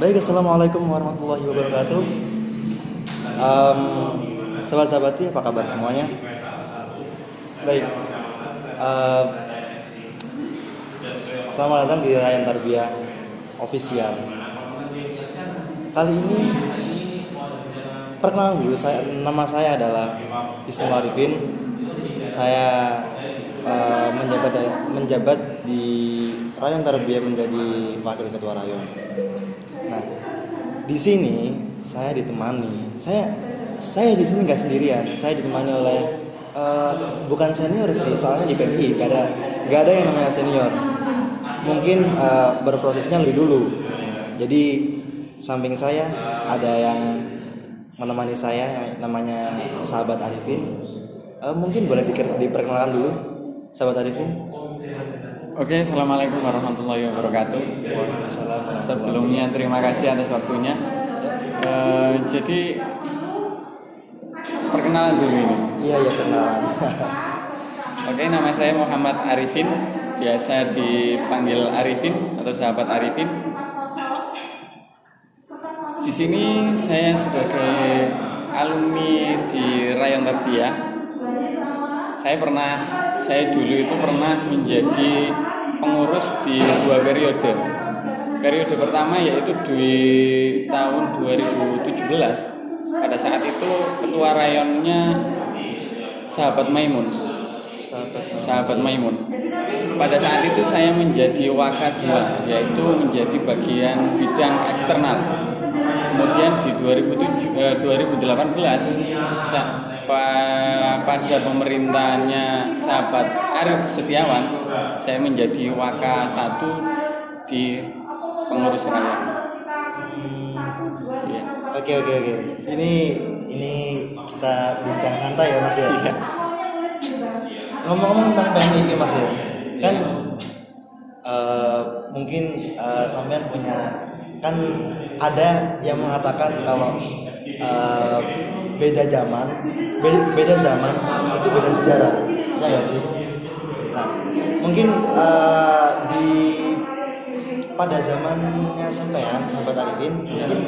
Baik, assalamualaikum warahmatullahi wabarakatuh. Um, sahabat-sahabati, apa kabar semuanya? Baik. Uh, selamat datang di Rayan Tarbiyah official. Kali ini perkenalan dulu. Saya nama saya adalah Isnu Arifin. Saya uh, menjabat menjabat di Rayon Tarbiyah menjadi wakil ketua rayon. Nah, di sini saya ditemani. Saya saya di sini nggak sendirian. Saya ditemani oleh uh, bukan senior sih, soalnya di PMI gak ada gak ada yang namanya senior. Mungkin uh, berprosesnya lebih dulu. Jadi samping saya ada yang menemani saya namanya sahabat Arifin. Uh, mungkin boleh diperkenalkan dulu, sahabat Arifin. Oke, assalamualaikum warahmatullahi wabarakatuh. Sebelumnya terima kasih atas waktunya. Uh, jadi perkenalan dulu ini. Iya iya perkenalan. Oke, nama saya Muhammad Arifin, biasa dipanggil Arifin atau sahabat Arifin. Di sini saya sebagai alumni di Rayon Tarbiyah. Saya pernah saya dulu itu pernah menjadi pengurus di dua periode. Periode pertama yaitu di tahun 2017. Pada saat itu ketua rayonnya sahabat Maimun. Sahabat, Maimun. Pada saat itu saya menjadi wakadua, yaitu menjadi bagian bidang eksternal. Kemudian di 2007, eh, 2018 pada pemerintahannya sahabat Arif Setiawan saya menjadi waka satu di pengurus rakyat. Ya. Oke oke oke. Ini ini kita bincang santai ya Mas ya. Iya. Ngomong-ngomong tentang PMI Mas ya. Kan uh, mungkin uh, sampean punya kan ada yang mengatakan kalau uh, beda zaman beda, beda zaman itu beda sejarah. Ya gak sih? Nah mungkin uh, di pada zamannya sampean sahabat Arifin mungkin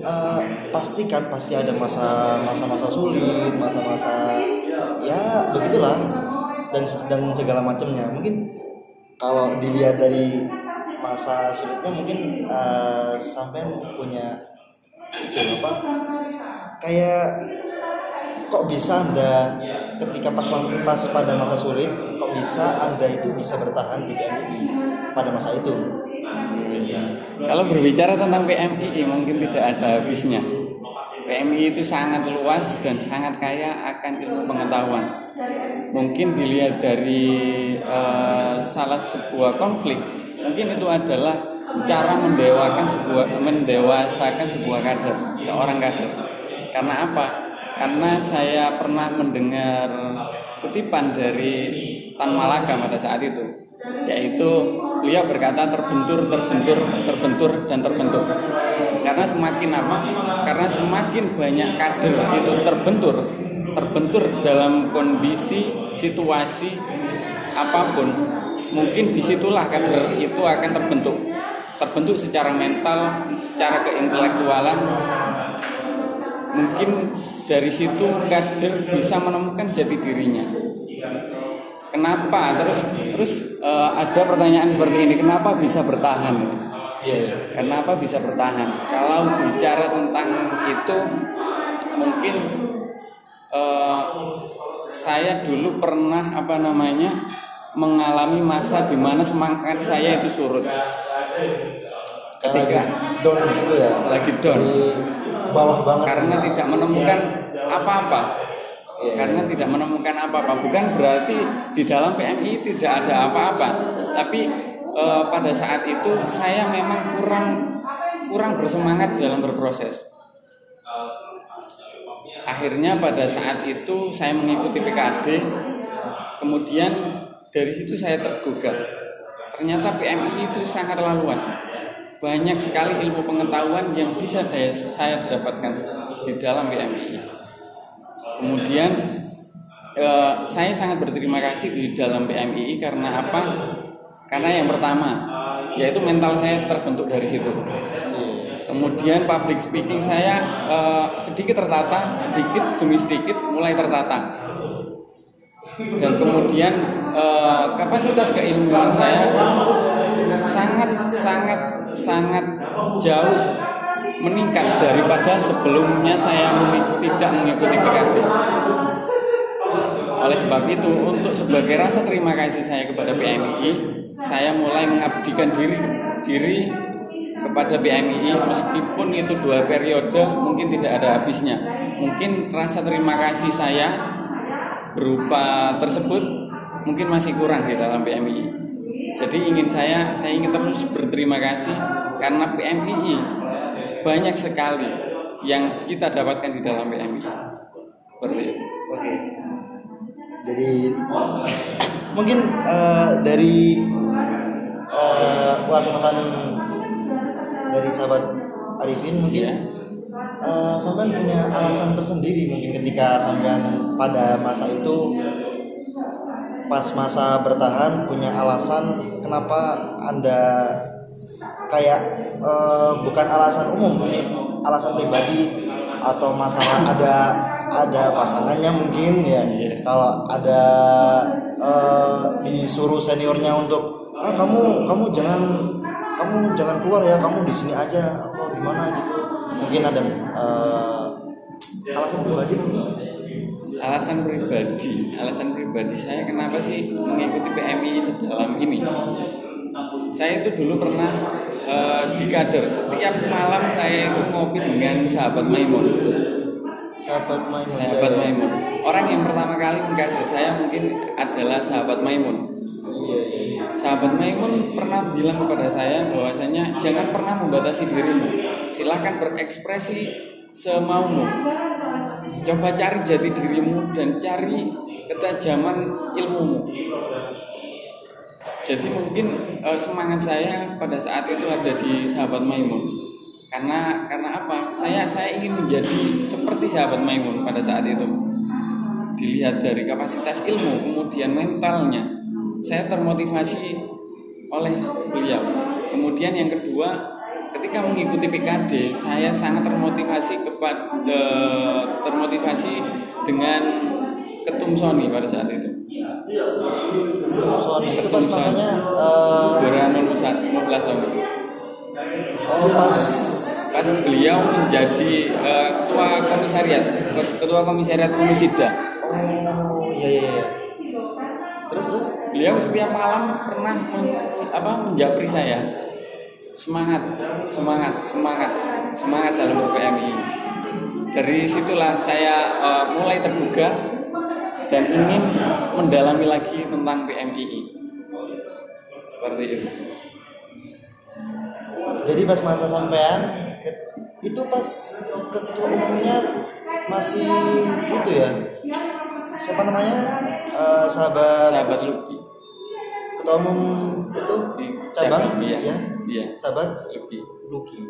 uh, pasti kan pasti ada masa masa-masa sulit masa-masa ya begitulah dan dan segala macamnya. Mungkin kalau dilihat dari masa sulitnya mungkin uh, sampean punya itu apa kayak kok bisa anda ketika pas pas pada masa sulit kok bisa anda itu bisa bertahan di PMI pada masa itu? Kalau berbicara tentang PMI mungkin tidak ada habisnya. PMI itu sangat luas dan sangat kaya akan ilmu pengetahuan. Mungkin dilihat dari uh, salah sebuah konflik mungkin itu adalah cara mendewakan sebuah mendewasakan sebuah kader seorang kader. Karena apa? Karena saya pernah mendengar kutipan dari Tan Malaka pada saat itu yaitu beliau berkata terbentur terbentur terbentur dan terbentur. Karena semakin apa? Karena semakin banyak kader itu terbentur terbentur dalam kondisi situasi apa pun mungkin di situlah kader itu akan terbentuk terbentuk secara mental, secara keintelektualan. Mungkin dari situ kader bisa menemukan jati dirinya. Kenapa? Terus terus uh, ada pertanyaan seperti ini, kenapa bisa bertahan? Yeah. Kenapa bisa bertahan? Kalau bicara tentang itu, mungkin uh, saya dulu pernah apa namanya mengalami masa di mana semangat saya itu surut. Ketika down gitu ya? Lagi down. Bawah banget. Karena tidak menemukan apa-apa. Yeah. karena tidak menemukan apa-apa. Bukan berarti di dalam PMI tidak ada apa-apa. Tapi e, pada saat itu saya memang kurang kurang bersemangat dalam berproses. Akhirnya pada saat itu saya mengikuti PKD kemudian dari situ saya tergugah Ternyata PMI itu sangatlah luas. Banyak sekali ilmu pengetahuan yang bisa saya dapatkan di dalam PMI. Kemudian eh, saya sangat berterima kasih di dalam PMII karena apa? Karena yang pertama yaitu mental saya terbentuk dari situ. Kemudian public speaking saya eh, sedikit tertata, sedikit demi sedikit mulai tertata. Dan kemudian eh, kapasitas keilmuan saya sangat sangat sangat jauh meningkat daripada sebelumnya saya tidak mengikuti PKD. Oleh sebab itu, untuk sebagai rasa terima kasih saya kepada PMII, saya mulai mengabdikan diri diri kepada PMII meskipun itu dua periode mungkin tidak ada habisnya. Mungkin rasa terima kasih saya berupa tersebut mungkin masih kurang di dalam PMII. Jadi ingin saya saya ingin terus berterima kasih karena PMII banyak sekali yang kita dapatkan di dalam PMI. Seperti itu. Oke. Jadi mungkin uh, dari uh, ulasan dari sahabat Arifin mungkin yeah. Iya. uh, sampean punya alasan tersendiri mungkin ketika sampean pada masa itu pas masa bertahan punya alasan kenapa anda kayak uh, bukan alasan umum ini alasan pribadi atau masalah ada ada pasangannya mungkin ya. Yeah. kalau ada uh, disuruh seniornya untuk ah kamu kamu jangan kamu jangan keluar ya kamu di sini aja atau gimana gitu. Mungkin ada uh, alasan pribadi mungkin alasan pribadi. Alasan pribadi saya kenapa sih mengikuti PMI sedalam ini? Saya itu dulu pernah uh, di kader. Setiap malam saya itu ngopi dengan sahabat Maimun sahabat Maimun sahabat Maimun orang yang pertama kali mengkader saya mungkin adalah sahabat Maimun iya, iya, iya. sahabat Maimun pernah bilang kepada saya bahwasanya jangan pernah membatasi dirimu. Silahkan berekspresi semaumu coba cari jati dirimu dan cari ketajaman ilmumu. Jadi mungkin uh, semangat saya pada saat itu ada di sahabat Maimun. Karena karena apa? Saya saya ingin menjadi seperti sahabat Maimun pada saat itu. Dilihat dari kapasitas ilmu kemudian mentalnya. Saya termotivasi oleh beliau. Kemudian yang kedua ketika mengikuti PKD saya sangat termotivasi kepada termotivasi dengan ketum Sony pada saat itu Ketum Sony itu pas masanya uh, 2015 Oh pas pas beliau menjadi uh, ketua komisariat ketua komisariat Umusida. Oh iya iya. iya. Terus terus beliau setiap malam pernah men, apa menjapri saya semangat semangat semangat semangat dalam PMI dari situlah saya uh, mulai tergugah dan ingin mendalami lagi tentang PMII. Seperti itu. Jadi pas masa sampean itu pas ketua umumnya masih itu ya? Siapa namanya? Uh, sahabat sahabat Luki ketua umum itu? Cabang, iya. ya iya. sahabat Luki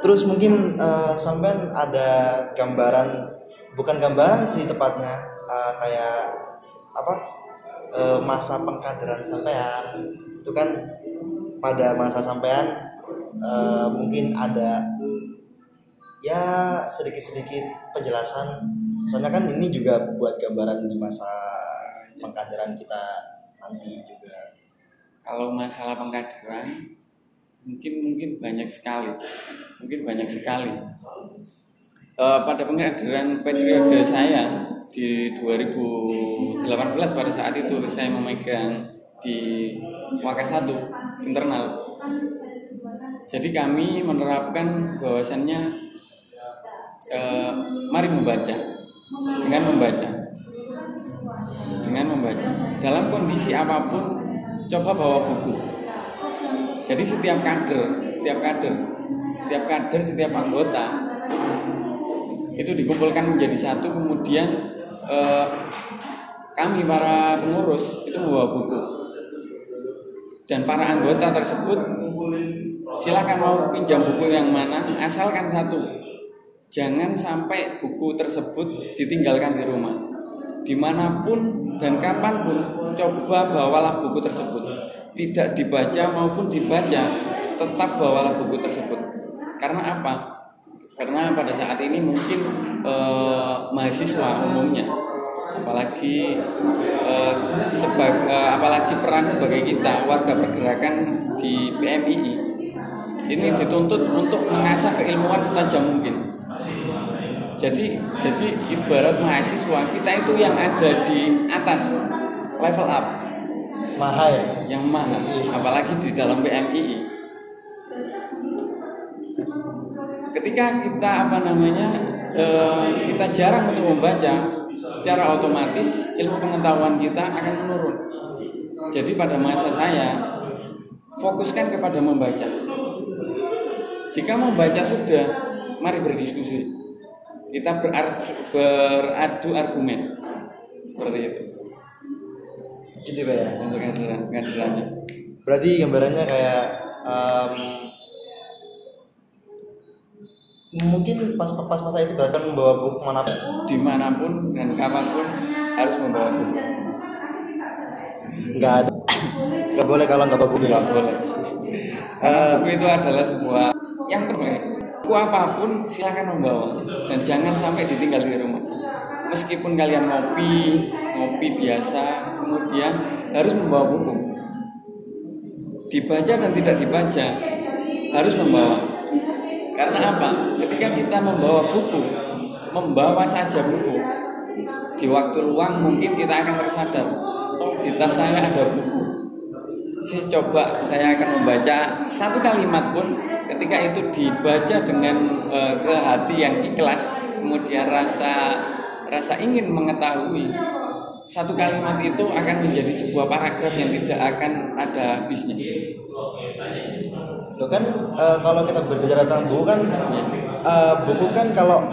terus mungkin uh, sampean ada gambaran bukan gambaran sih tepatnya uh, kayak apa uh, masa pengkaderan sampean. Itu kan pada masa sampean uh, mungkin ada ya sedikit-sedikit penjelasan. Soalnya kan ini juga buat gambaran di masa pengkaderan kita nanti juga kalau masalah pengkaderan mungkin mungkin banyak sekali. Mungkin banyak sekali. Uh, pada pengkaderan periode saya di 2018 pada saat itu saya memegang di Wakasatu internal. Jadi kami menerapkan bahwasannya uh, mari membaca. Dengan membaca. Dengan membaca. Dalam kondisi apa pun coba bawa buku. Jadi setiap kader, setiap kader, setiap kader, setiap anggota itu dikumpulkan menjadi satu kemudian eh, kami para pengurus itu membawa buku. Dan para anggota tersebut silakan mau pinjam buku yang mana asalkan satu. Jangan sampai buku tersebut ditinggalkan di rumah di mana pun dan kapan pun coba bawalah buku tersebut. Tidak dibaca maupun dibaca tetap bawalah buku tersebut. Karena apa? Karena pada saat ini mungkin eh, mahasiswa umumnya apalagi eh, sebagai eh, apalagi peran sebagai kita warga pergerakan di PMII ini dituntut untuk mengasah keilmuan setajam mungkin jadi jadi ibarat mahasiswa kita itu yang ada di atas level up. Maha ya yang mana apalagi di dalam PMII ketika kita apa namanya eh, kita jarang untuk membaca secara otomatis ilmu pengetahuan kita akan menurun. Jadi pada masa saya fokuskan kepada membaca. Jika membaca sudah mari berdiskusi kita beradu, beradu argumen. Seperti itu. Gitu Pak ya? Untuk kehadirannya berarti gambarannya kayak um, mungkin pas pas masa itu berarti membawa buku mana di mana pun dan kapan pun harus membawa buku. Nggak ada. Nggak boleh kalau nggak bawa buku. Nggak boleh. Uh, buku itu adalah sebuah yang perlu buku apa pun silahkan membawa. Dan jangan sampai ditinggal di rumah. Meskipun kalian ngopi ngopi biasa kemudian harus membawa buku. Dibaca dan tidak dibaca harus membawa. Karena apa? Ketika kita membawa buku membawa saja buku di waktu luang mungkin kita akan tersadar oh di tas saya ada buku saya coba saya akan membaca satu kalimat pun ketika itu dibaca dengan uh, ke hati yang ikhlas kemudian rasa rasa ingin mengetahui satu kalimat itu akan menjadi sebuah paragraf yang tidak akan ada habisnya. Lo kan uh, kalau kita berbicara tentang buku kan uh, buku kan kalau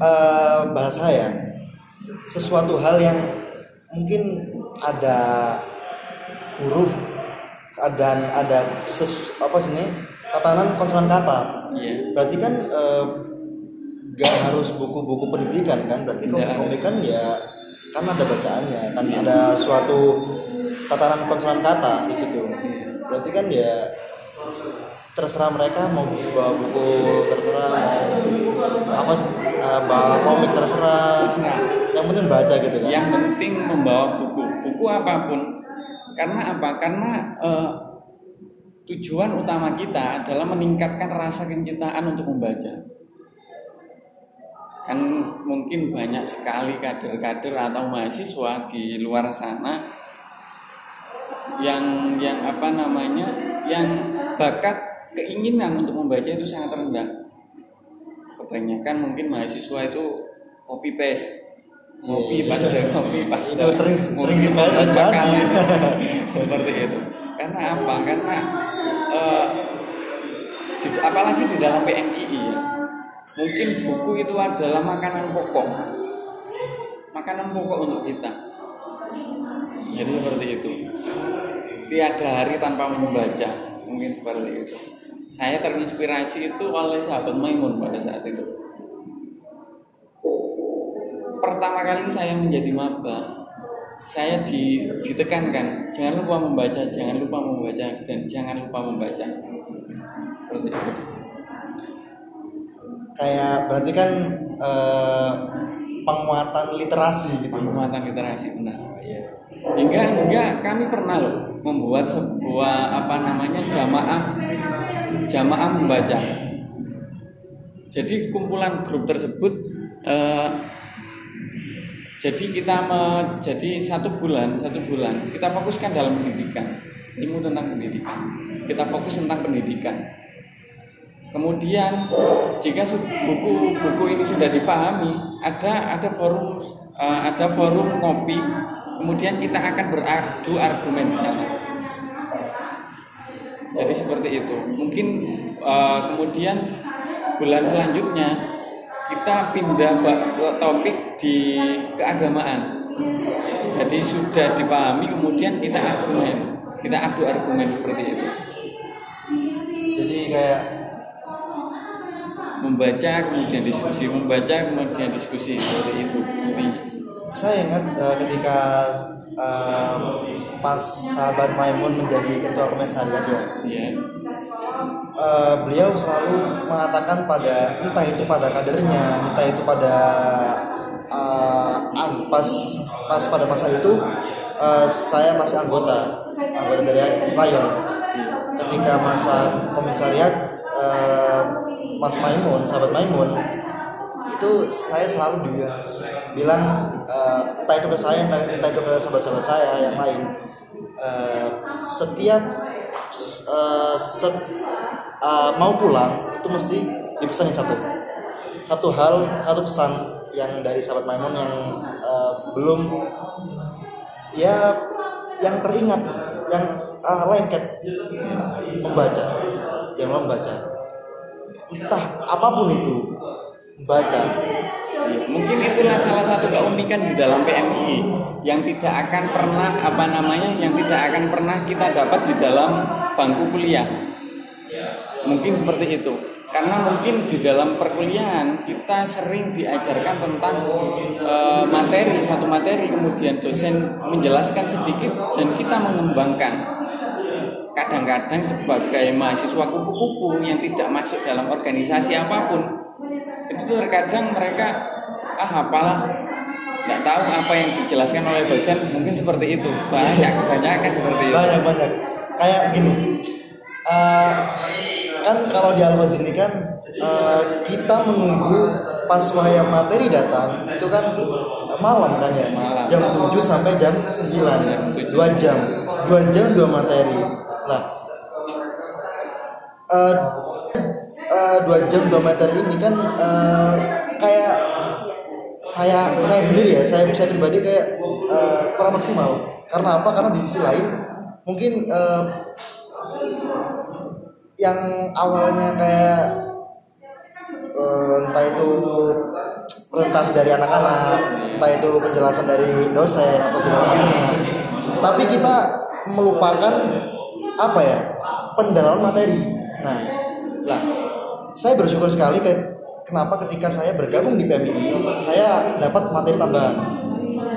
uh, bahasa ya sesuatu hal yang mungkin ada huruf dan ada ses, apa jenis tatanan konsonan kata. Iya. Berarti kan uh, gak harus buku-buku pendidikan kan? Berarti komik-komik kan ya kan ada bacaannya, kan iya. ada suatu tatanan konsonan kata di situ. Berarti kan ya terserah mereka mau bawa buku terserah mau apa uh, bawa komik terserah. terserah yang penting baca gitu kan yang penting membawa buku buku apa pun karena apa karena uh, tujuan utama kita adalah meningkatkan rasa kecintaan untuk membaca. Kan mungkin banyak sekali kader-kader atau mahasiswa di luar sana yang yang apa namanya yang bakat keinginan untuk membaca itu sangat rendah. Kebanyakan mungkin mahasiswa itu copy paste kopi pas kopi pas itu sering sering sekali terjadi. seperti itu. Karena apa? Karena uh, di, apalagi di dalam PMII ya. Mungkin buku itu adalah makanan pokok. Makanan pokok untuk kita. Jadi seperti itu. Tiada hari tanpa membaca. Mungkin seperti itu. Saya terinspirasi itu oleh sahabat Maimun pada saat itu pertama kali saya menjadi maba saya di, ditekankan jangan lupa membaca, jangan lupa membaca dan jangan lupa membaca. Kayak berarti kan eh, penguatan literasi gitu. Penguatan literasi benar. Iya. Hingga hingga kami pernah loh membuat sebuah apa namanya jamaah jamaah membaca. Jadi kumpulan grup tersebut eh, jadi kita me, jadi satu bulan satu bulan kita fokuskan dalam pendidikan ilmu tentang pendidikan. Kita fokus tentang pendidikan. Kemudian jika buku-buku ini sudah dipahami ada ada forum uh, ada forum ngopi. Kemudian kita akan beradu argumen di sana. Jadi seperti itu. Mungkin uh, kemudian bulan selanjutnya kita pindah ke topik di keagamaan. Jadi sudah dipahami kemudian kita argumen, kita adu argumen seperti itu. Jadi kayak membaca kemudian diskusi, membaca kemudian diskusi seperti itu intinya. saya ingat uh, ketika uh, pas sahabat Maimun menjadi ketua komisariat ya Iya. Uh, beliau selalu mengatakan pada entah itu pada kadernya entah itu pada uh, pas pas pada masa itu uh, saya masih anggota anggota dari Rayon. Ketika masa komisariat uh, Mas Maimun sahabat Maimun itu saya selalu bilang bilang uh, entah itu ke saya entah, entah itu ke sahabat-sahabat saya yang lain uh, setiap uh, set, uh, mau pulang itu mesti dipesanin satu. Satu hal satu pesan yang dari sahabat Maimun yang uh, belum ya yang teringat yang uh, lengket membaca jangan membaca. Entah apa pun itu baca. Ya, mungkin itulah salah satu keunikan di dalam PMI yang tidak akan pernah apa namanya yang tidak akan pernah kita dapat di dalam bangku kuliah. Mungkin seperti itu. Karena mungkin di dalam perkuliahan kita sering diajarkan tentang eh, materi satu materi kemudian dosen menjelaskan sedikit dan kita mengembangkan. Kadang-kadang sebagai mahasiswa kupu-kupu yang tidak masuk dalam organisasi apa pun itu terkadang mereka ah apalah. Nggak tahu apa yang dijelaskan oleh dosen mungkin seperti itu. Banyak kebanyakan seperti itu. Banyak banyak. Kayak gini. Uh, kan kalau di al ini kan uh, kita menunggu pas wayang materi datang itu kan malam kan ya? Malam. jam 7 sampai jam 9 ya. dua jam. Dua jam dua materi. Nah uh, uh, dua jam dua materi ini kan uh, kayak saya saya sendiri ya saya saya pribadi kayak uh, kurang maksimal. Karena apa? Karena di sisi lain mungkin uh, yang awalnya kayak uh, entah itu presentasi dari anak-anak entah itu penjelasan dari dosen atau segala macamnya tapi kita melupakan apa ya pendalaman materi. Nah lah saya bersyukur sekali ke, kenapa ketika saya bergabung di PMI saya dapat materi tambahan.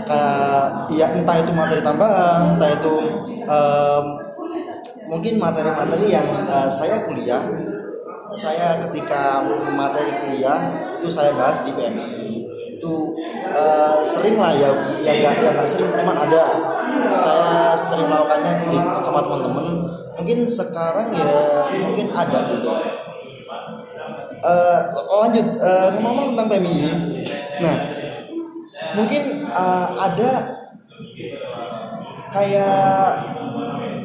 Kayak ya entah itu materi tambahan entah itu em, mungkin materi-materi yang eh, saya kuliah. Saya ketika materi kuliah itu saya bahas di PMI itu eh, sering lah ya ya nggak ya nggak sering memang ada. Saya sering melakukannya di sama teman-teman. Mungkin sekarang ya mungkin ada juga Eh, lanjut. Eh, ngomong tentang PMI nah mungkin eh, ada kayak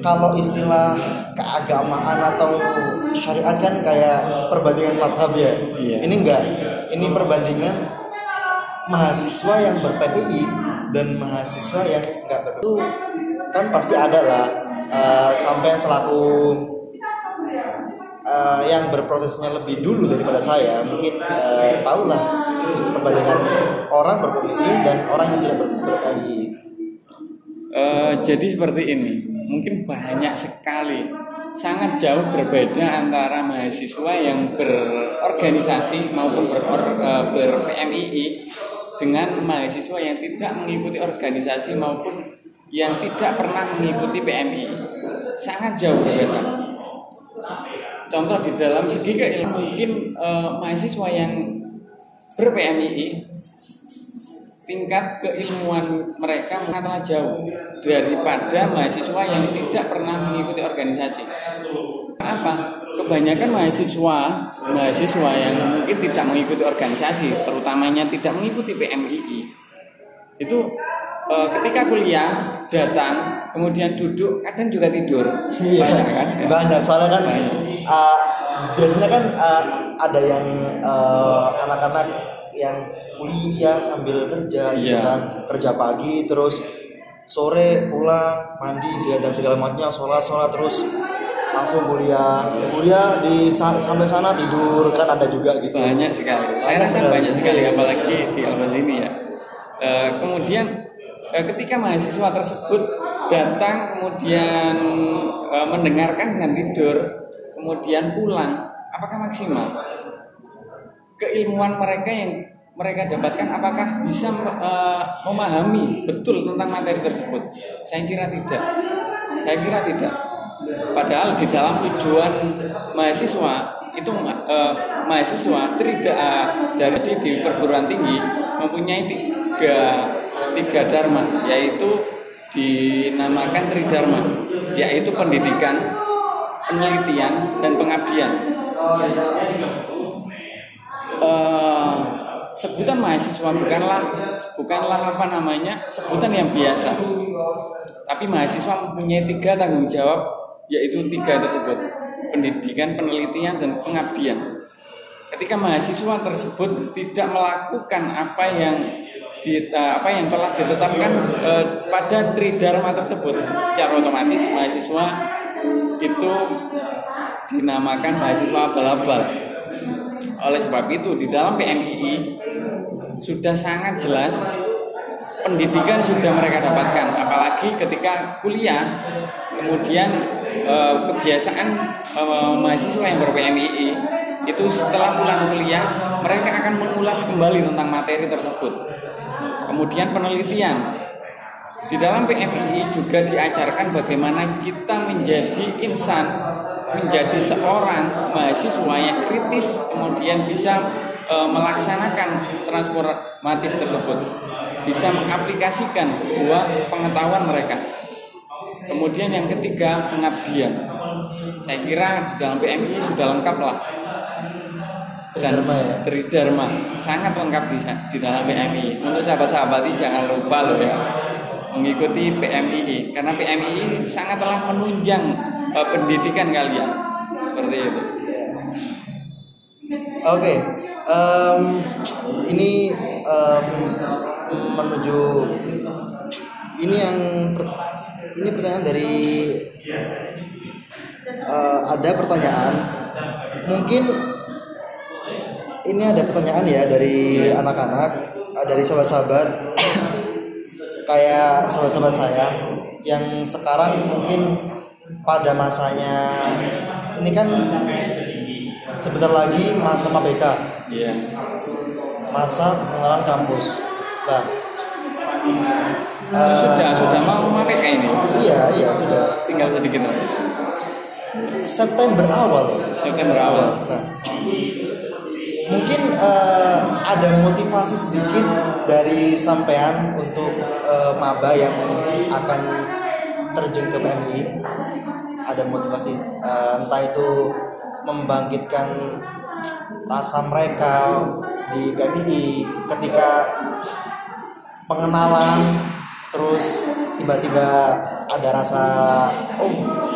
kalau istilah keagamaan atau syariat kan kayak perbandingan madhab ya? Iya. ini enggak. Ini perbandingan mahasiswa yang ber-PPI dan mahasiswa yang enggak ber itu kan pasti ada lah eh, sampai selaku eh, yang berprosesnya lebih dulu daripada saya mungkin eh, tahu lah itu perbandingan orang ber-PPI dan orang yang tidak ber- ber-PPI Eh, jadi seperti ini, mungkin banyak sekali, sangat jauh berbeda antara mahasiswa yang berorganisasi maupun ber, eh, ber-PMII dengan mahasiswa yang tidak mengikuti organisasi maupun yang tidak pernah mengikuti PMI. Sangat jauh berbeda. Contoh di dalam segi keilmuan mungkin eh, mahasiswa yang ber-PMII tingkat keilmuan mereka sangatlah jauh daripada mahasiswa yang tidak pernah mengikuti organisasi. Kenapa? Kebanyakan mahasiswa mahasiswa yang mungkin tidak mengikuti organisasi, terutamanya tidak mengikuti PMII, itu eh, ketika kuliah datang kemudian duduk kadang juga tidur banyak kan? ya? banyak soalnya kan Banyak. uh, biasanya kan uh, ada yang uh, anak-anak yang kuliah sambil kerja gitu Iya. kan kerja pagi terus sore pulang mandi segala dan segala macamnya sholat sholat terus langsung kuliah kuliah di sa- sampai sana tidur kan ada juga gitu banyak sekali. Saya rasa sekali. banyak sekali apalagi di Albas ini ya. Eh, kemudian ketika mahasiswa tersebut datang kemudian eh, mendengarkan dengan tidur, kemudian pulang, apakah maksimal? Keilmuan mereka yang mereka dapatkan apakah bisa uh, memahami betul tentang materi tersebut? Saya kira tidak. Saya kira tidak. Padahal di dalam tujuan mahasiswa itu uh, mahasiswa tidak dari di perguruan tinggi mempunyai tiga tiga dharma yaitu dinamakan tridharma yaitu pendidikan, penelitian dan pengabdian. Uh, sebutan mahasiswa bukanlah bukanlah apa namanya sebutan yang biasa. Tapi mahasiswa mempunyai tiga tanggung jawab yaitu tiga tersebut pendidikan, penelitian dan pengabdian. Ketika mahasiswa tersebut tidak melakukan apa yang di, apa yang telah ditetapkan eh, pada tridharma tersebut secara otomatis mahasiswa itu dinamakan mahasiswa abal-abal. Oleh sebab itu di dalam PMII sudah sangat jelas pendidikan sudah mereka dapatkan apalagi ketika kuliah kemudian eh, kebiasaan eh, mahasiswa yang ber-PMII itu setelah pulang kuliah mereka akan mengulas kembali tentang materi tersebut. Kemudian penelitian. Di dalam PMII juga diajarkan bagaimana kita menjadi insan menjadi seorang mahasiswa yang kritis kemudian bisa e, melaksanakan transformatif tersebut. Bisa mengaplikasikan sebuah pengetahuan mereka. Kemudian yang ketiga pengabdian. Saya kira di dalam PMI sudah lengkap lah dan Tridharma ya? sangat lengkap di, di dalam PMI untuk sahabat-sahabat ini jangan lupa loh ya mengikuti PMI karena PMI sangatlah menunjang uh, pendidikan kalian seperti itu. Oke, okay. um, ini um, menuju ini yang ini pertanyaan dari uh, ada pertanyaan mungkin ini ada pertanyaan ya dari anak-anak uh, dari sahabat-sahabat kayak sahabat-sahabat saya yang sekarang mungkin pada masanya ini kan sebentar lagi masa MABK. Iya. Masa pengenalan kampus. Nah, uh, sudah sudah mau MABK ini. Iya, iya sudah. Tinggal sedikit lagi. September awal. September awal. Nah, mungkin uh, ada motivasi sedikit dari sampean untuk uh, maba yang akan terjun ke PMI ada motivasi uh, entah itu membangkitkan rasa mereka di PMI ketika pengenalan terus tiba-tiba ada rasa oh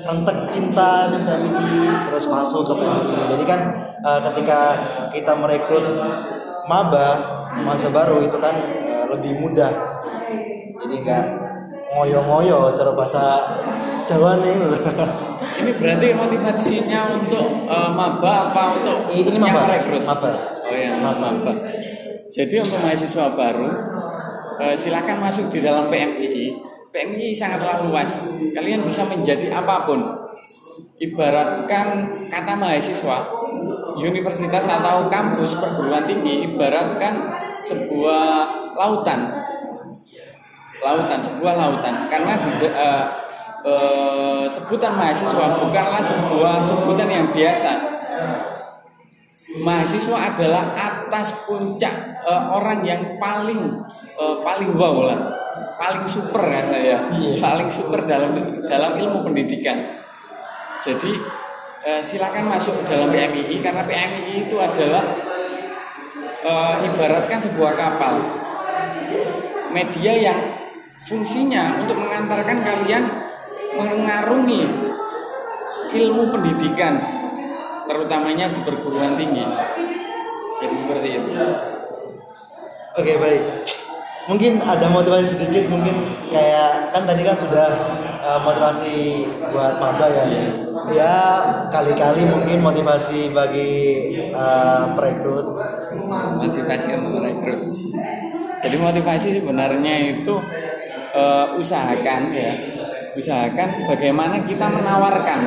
rentek cinta dengan PMI terus masuk ke PMI jadi kan uh, ketika kita merekrut maba masa baru itu kan uh, lebih mudah. Jadi enggak ngoyo-ngoyo cara bahasa Jawa nih. Ini berarti motivasinya untuk uh, maba apa untuk ini maba. rekrut maba. Oh ya maba, maba. jadi untuk mahasiswa baru uh, silakan masuk di dalam PMII PMI sangatlah luas. Kalian bisa menjadi apa pun. Ibaratkan kata mahasiswa, universitas atau kampus perguruan tinggi ibaratkan sebuah lautan. Lautan, sebuah lautan. Karena di, uh, uh, sebutan mahasiswa bukanlah sebuah sebutan yang biasa. Mahasiswa adalah atas puncak uh, orang yang paling uh, paling wow lah paling super kan saya yeah. paling super dalam dalam ilmu pendidikan. Jadi eh, silakan masuk dalam PMII karena PMII itu adalah eh, ibaratkan sebuah kapal. Media yang fungsinya untuk mengantarkan kalian mengarungi ilmu pendidikan terutamanya di perguruan tinggi. Jadi seperti itu. Oke baik mungkin ada motivasi sedikit mungkin kayak kan tadi kan sudah uh, motivasi buat maba ya? Ya kali-kali mungkin motivasi bagi uh, perekrut. Motivasi untuk merekrut jadi motivasi sebenarnya itu uh, usahakan ya. Usahakan bagaimana kita menawarkan.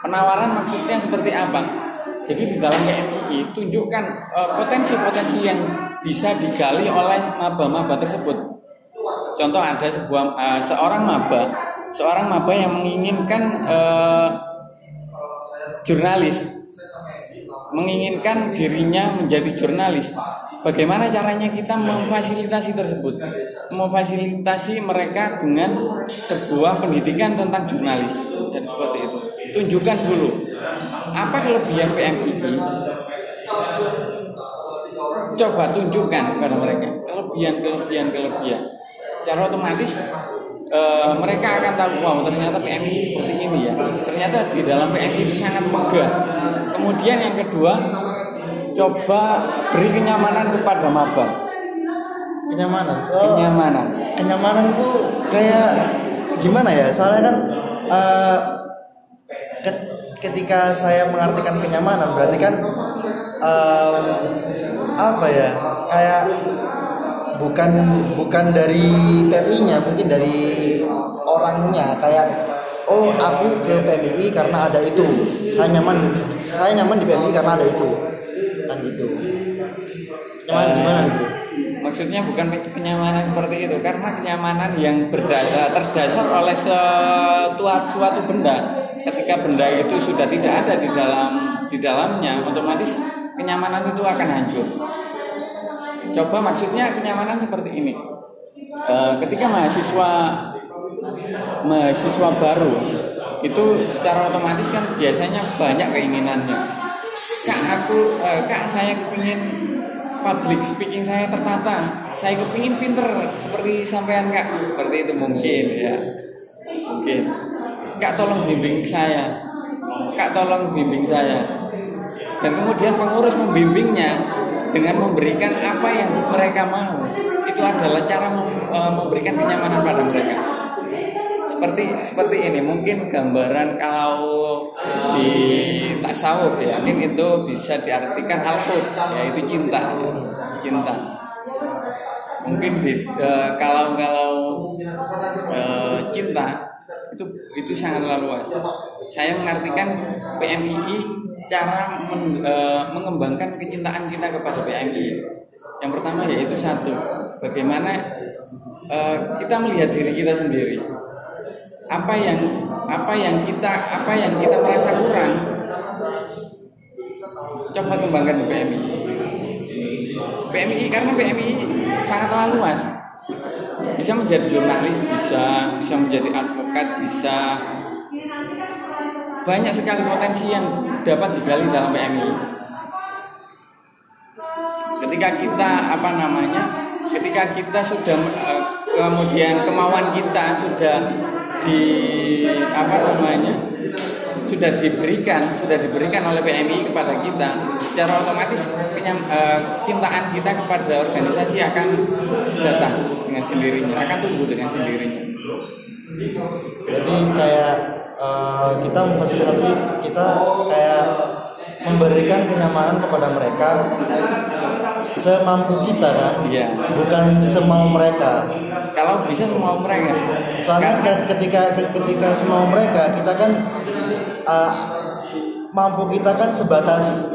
Penawaran maksudnya seperti apa? Jadi di dalam PMI tunjukkan potensi-potensi yang bisa digali oleh maba-maba tersebut. Contoh ada sebuah uh, seorang maba, seorang maba yang menginginkan uh, jurnalis, menginginkan dirinya menjadi jurnalis. Bagaimana caranya kita memfasilitasi tersebut? Memfasilitasi mereka dengan sebuah pendidikan tentang jurnalis. Jadi seperti itu. Tunjukkan dulu apa kelebihan PMII. Coba tunjukkan kepada mereka kelebihan, kelebihan, kelebihan. Secara otomatis e, mereka akan tahu wow ternyata PMI seperti ini ya. Ternyata di dalam PMI itu sangat megah. Kemudian yang kedua coba beri kenyamanan kepada maba. Kenyamanan. Oh, Kenyamanan. kenyamanan itu kayak gimana ya? Soalnya kan uh, ke- ketika saya mengartikan kenyamanan berarti kan um, apa ya? Kayak bukan bukan dari PMI-nya, mungkin dari orangnya kayak oh aku ke PMI karena ada itu. Saya nyaman saya nyaman di PMI karena ada itu. Kan gitu. Nyaman gimana gitu? Maksudnya bukan kenyamanan seperti itu karena kenyamanan yang berdasar terdasar oleh suatu, suatu benda. Ketika benda itu sudah tidak ada di dalam di dalamnya, otomatis kenyamanan itu akan hancur. Coba maksudnya kenyamanan seperti ini. E, ketika mahasiswa mahasiswa baru itu secara otomatis kan biasanya banyak keinginannya. Kak aku, e, kak saya kepingin public speaking saya tertata. Saya kepingin pinter seperti sampean kak. Seperti itu mungkin ya. Mungkin. Kak tolong bimbing saya. Kak tolong bimbing saya. Dan kemudian pengurus membimbingnya dengan memberikan apa yang mereka mau. Itu adalah cara e, memberikan kenyamanan pada mereka. Seperti seperti ini mungkin gambaran kalau di tasawuf ya mungkin itu bisa diartikan al yaitu cinta cinta mungkin di, eh, kalau kalau eh, cinta itu itu sangatlah luas saya mengartikan PMII cara men- eh, mengembangkan kecintaan kita kepada PMI yang pertama yaitu satu bagaimana eh, kita melihat diri kita sendiri. Apa yang apa yang kita apa yang kita merasa kurang coba kembangkan di PMI PMI karena PMI sangatlah luas. Bisa menjadi jurnalis bisa bisa menjadi advokat bisa banyak sekali potensi yang dapat digali dalam PMI ketika kita apa namanya ketika kita sudah eh, kemudian kemauan kita sudah di apa namanya sudah diberikan sudah diberikan oleh PMI kepada kita secara otomatis kenyam, eh, cintaan kita kepada organisasi akan datang dengan sendirinya akan tumbuh dengan sendirinya Jadi kayak eh, kita memfasilitasi kita kayak memberikan kenyamanan kepada mereka semampu kita kan, Iya. bukan semau mereka. Kalau bisa semua mereka. Soalnya ke- ketika ke- ketika semau mereka kita kan eh, mampu kita kan sebatas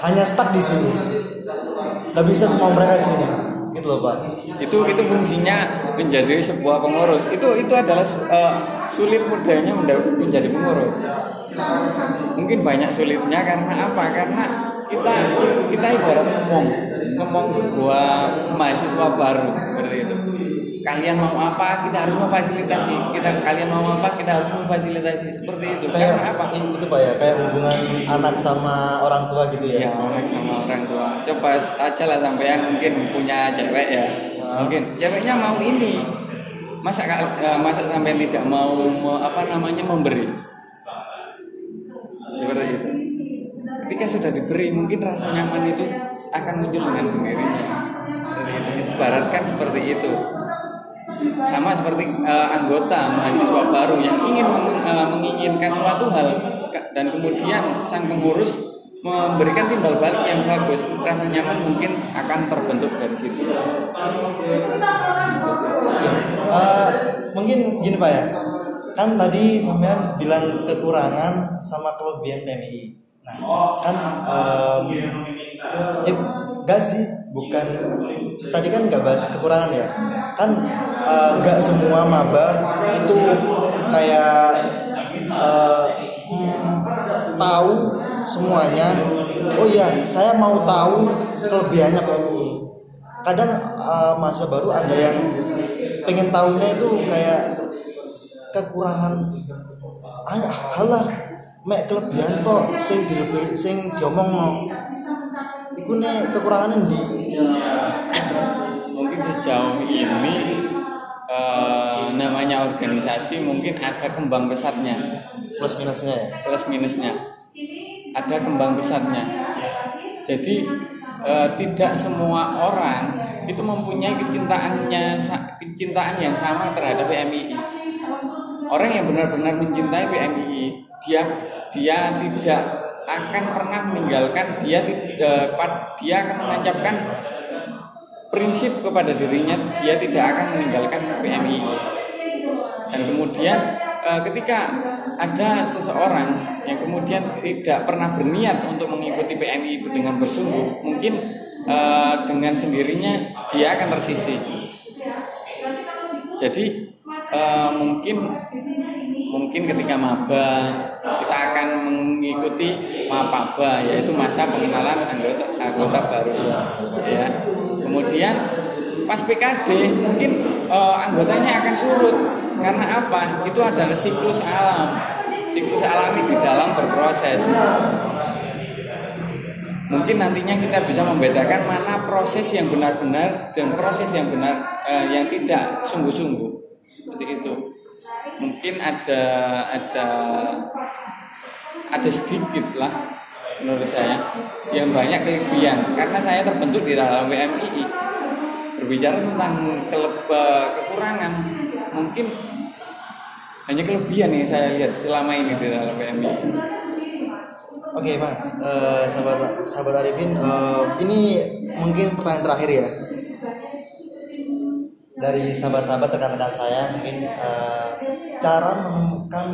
hanya stuck di sini, nggak bisa semua mereka di sini, gitu loh pak. itu itu fungsinya menjadi sebuah pengurus. Itu itu adalah eh, sulit mudahnya menjadi pengurus. Mungkin banyak sulitnya karena apa? Karena kita kita ibarat ngomong ngomong sebuah mahasiswa baru seperti itu kalian mau apa kita harus memfasilitasi kita kalian mau apa kita harus memfasilitasi seperti itu Kayak karena apa itu pak ya, kayak hubungan anak sama orang tua gitu ya. Ya orang sama orang tua. Coba aja lah sampean mungkin punya cewek ya. Ah. Mungkin ceweknya mau ini. Masa eh, masa sampean tidak mau apa namanya memberi? Seperti itu. Ketika sudah diberi mungkin rasa nyaman itu akan muncul dengan sendirinya. Seperti itu. Ibaratkan seperti itu. Sama seperti eh, anggota mahasiswa baru yang ingin meng- eh, menginginkan suatu hal dan kemudian sang pengurus memberikan timbal balik yang bagus, rasa nyaman mungkin akan terbentuk dari situ. Eh, mungkin gini pak ya, kan tadi sampean bilang kekurangan sama kelebihan PMI. Nah, kan um, eh enggak sih, bukan tadi kan nggak kekurangan ya. Kan eh, nggak semua maba itu kayak hmm, tahu semuanya. Oh iya, saya mau tahu kelebihannya PMI. Kadang eh, mahasiswa baru ada yang pengen tahunya itu kayak kekurangan ah halah mek kelebihan toh sing dilebih sing diomongno iku nek kekurangan di mungkin sejauh ini eh, namanya organisasi mungkin ada kembang pesatnya. Plus minusnya ya? Plus minusnya. Ada kembang pesatnya. Jadi eh, tidak semua orang itu mempunyai kecintaannya kecintaan yang sama terhadap PMII orang yang benar-benar mencintai PMII dia dia tidak akan pernah meninggalkan dia tidak dia akan menancapkan prinsip kepada dirinya dia tidak akan meninggalkan PMII dan kemudian eh, ketika ada seseorang yang kemudian tidak pernah berniat untuk mengikuti PMI itu dengan bersungguh mungkin eh, dengan sendirinya dia akan tersisih jadi eh, mungkin mungkin ketika maba kita akan mengikuti mapaba yaitu masa pengenalan anggota anggota baru ya kemudian pas PKD mungkin eh, anggotanya akan surut. Karena apa? Itu adalah siklus alam. Siklus alami di dalam berproses. Mungkin nantinya kita bisa membedakan mana proses yang benar-benar dan proses yang benar eh, yang tidak sungguh-sungguh. Seperti itu. Mungkin ada ada ada sedikit lah menurut saya yang banyak kelebihan. Karena saya terbentuk di dalam WMII berbicara tentang keleb- kekurangan mungkin hanya kelebihan yang saya lihat selama ini di dalam WMII Oke mas, Eh, sahabat sahabat Arifin, eh, ini mungkin pertanyaan terakhir ya. Dari sahabat-sahabat rekan-rekan saya mungkin eh, cara menemukan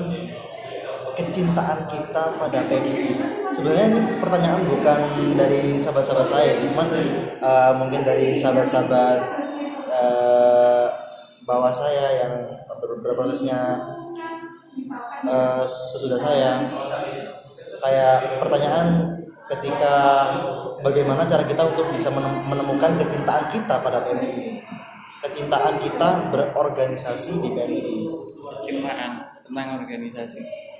kecintaan kita pada PMI. Sebenarnya ini pertanyaan bukan dari sahabat-sahabat saya, cuman eh, mungkin dari sahabat-sahabat eh, bawah saya yang ber- berprosesnya eh, sesudah saya kayak pertanyaan ketika bagaimana cara kita untuk bisa menem- menemukan kecintaan kita pada PMI kecintaan kita berorganisasi di PMI kecintaan tentang organisasi.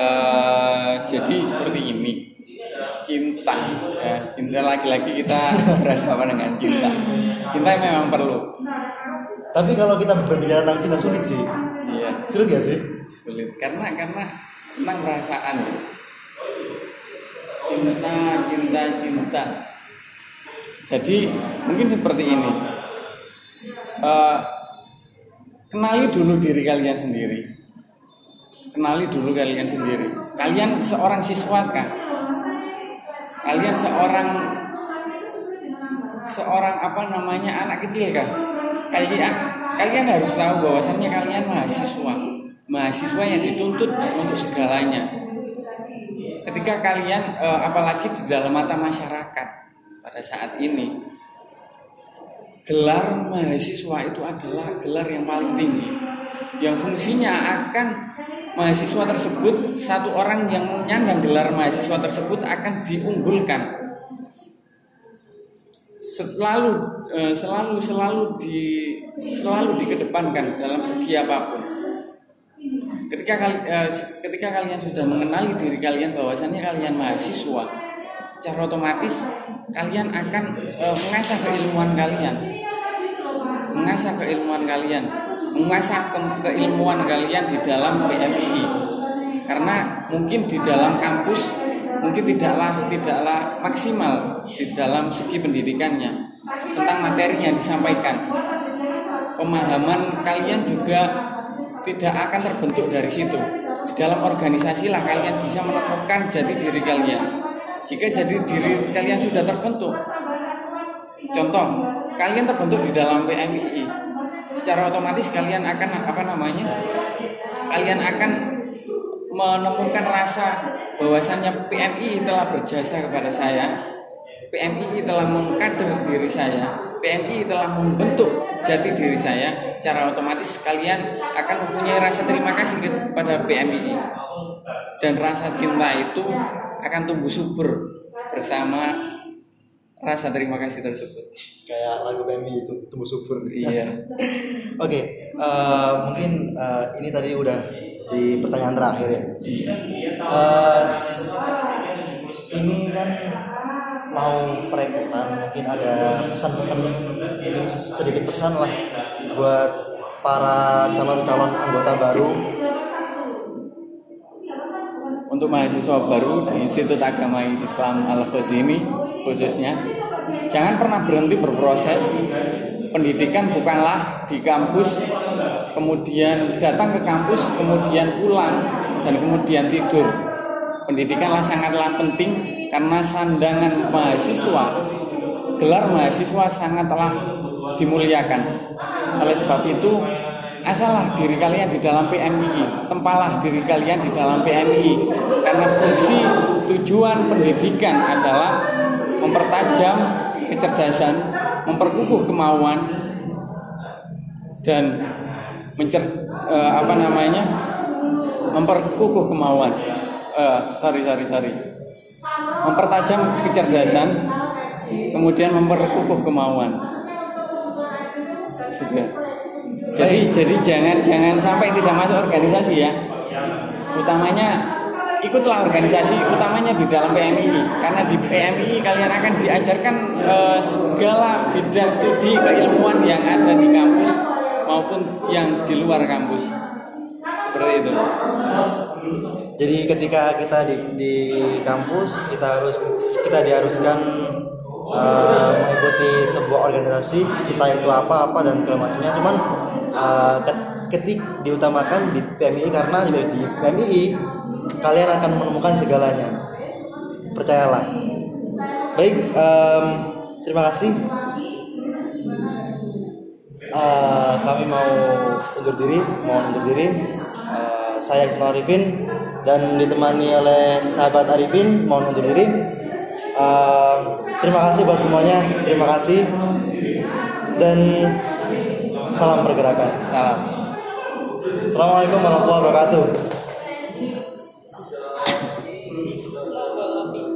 Eh, jadi seperti ini. Cinta. Ya cinta lagi-lagi kita berhadapan dengan cinta. Cinta memang perlu. Tapi kalau kita berbicara tentang cinta sulit sih. Iya. Sulit gak sih? Sulit. Karena karena tentang perasaan. Cinta cinta cinta. Jadi mungkin seperti ini. Eh, kenali dulu diri kalian sendiri kenali dulu kalian sendiri. Kalian seorang siswa kah? Kalian seorang seorang apa namanya anak kecil kan kalian kalian harus tahu bahwasannya kalian mahasiswa. Mahasiswa yang dituntut untuk segalanya. Ketika kalian eh, apalagi di dalam mata masyarakat pada saat ini gelar mahasiswa itu adalah gelar yang paling tinggi. Yang fungsinya akan mahasiswa tersebut satu orang yang menyandang gelar mahasiswa tersebut akan diunggulkan. Selalu eh, selalu selalu di selalu dikedepankan dalam segi apa pun. Ketika eh, ketika kalian sudah mengenali diri kalian bahwasannya kalian mahasiswa secara otomatis kalian akan eh, mengasah keilmuan kalian. Mengasah keilmuan kalian mengasah ke- keilmuan kalian di dalam PMII karena mungkin di dalam kampus mungkin tidaklah tidaklah maksimal di dalam segi pendidikannya. Tentang materi yang disampaikan. Pemahaman kalian juga tidak akan terbentuk dari situ. Di dalam organisasi lah kalian bisa menemukan jati diri kalian. Jika jati diri kalian sudah terbentuk contoh kalian terbentuk di dalam PMII secara otomatis kalian akan apa namanya kalian akan menemukan rasa bahwasannya PMI telah berjasa kepada saya, PMI telah mengkader diri saya, PMI telah membentuk jati diri saya, secara otomatis kalian akan mempunyai rasa terima kasih kepada PMI dan rasa cinta itu akan tumbuh subur bersama rasa terima kasih tersebut. Kayak lagu PMI itu tumbuh subur. Iya. Oke, okay, uh, mungkin uh, ini tadi udah di pertanyaan terakhir ya. Uh, ini kan mau perekrutan mungkin ada pesan-pesan mungkin sedikit pesan lah buat para calon-calon anggota baru untuk mahasiswa baru di Institut Agama Islam Al Khazini khususnya. Jangan pernah berhenti berproses. Pendidikan bukanlah di kampus kemudian datang ke kampus kemudian pulang dan kemudian tidur. Pendidikanlah sangatlah penting karena sandangan mahasiswa gelar mahasiswa sangatlah dimuliakan. Oleh sebab itu asalah diri kalian di dalam PMI tempalah diri kalian di dalam PMI karena fungsi tujuan pendidikan adalah mempertajam kecerdasan memperkukuh kemauan dan mencer uh, apa namanya memperkukuh kemauan uh, sorry sorry sorry mempertajam kecerdasan, kemudian memperkukuh kemauan. Sudah. Jadi jadi jangan jangan sampai tidak masuk organisasi ya. Utamanya ikutlah organisasi utamanya di dalam PMI karena di PMI kalian akan diajarkan uh, segala bidang studi keilmuan yang ada di kampus maupun yang di luar kampus. Seperti itu. Jadi ketika kita di, di kampus kita harus kita diharuskan uh, mengikuti sebuah organisasi entah itu apa apa dan segala macamnya. Cuman uh, ketik diutamakan di PMI karena di PMI kalian akan menemukan segalanya. Percayalah. Baik um, terima kasih. Uh, kami mau undur diri mau undur diri. Saya Iqbal Arifin dan ditemani oleh sahabat Arifin mohon undur diri. Uh, terima kasih buat semuanya terima kasih. Dan salam pergerakan. Salam. Assalamualaikum warahmatullahi wabarakatuh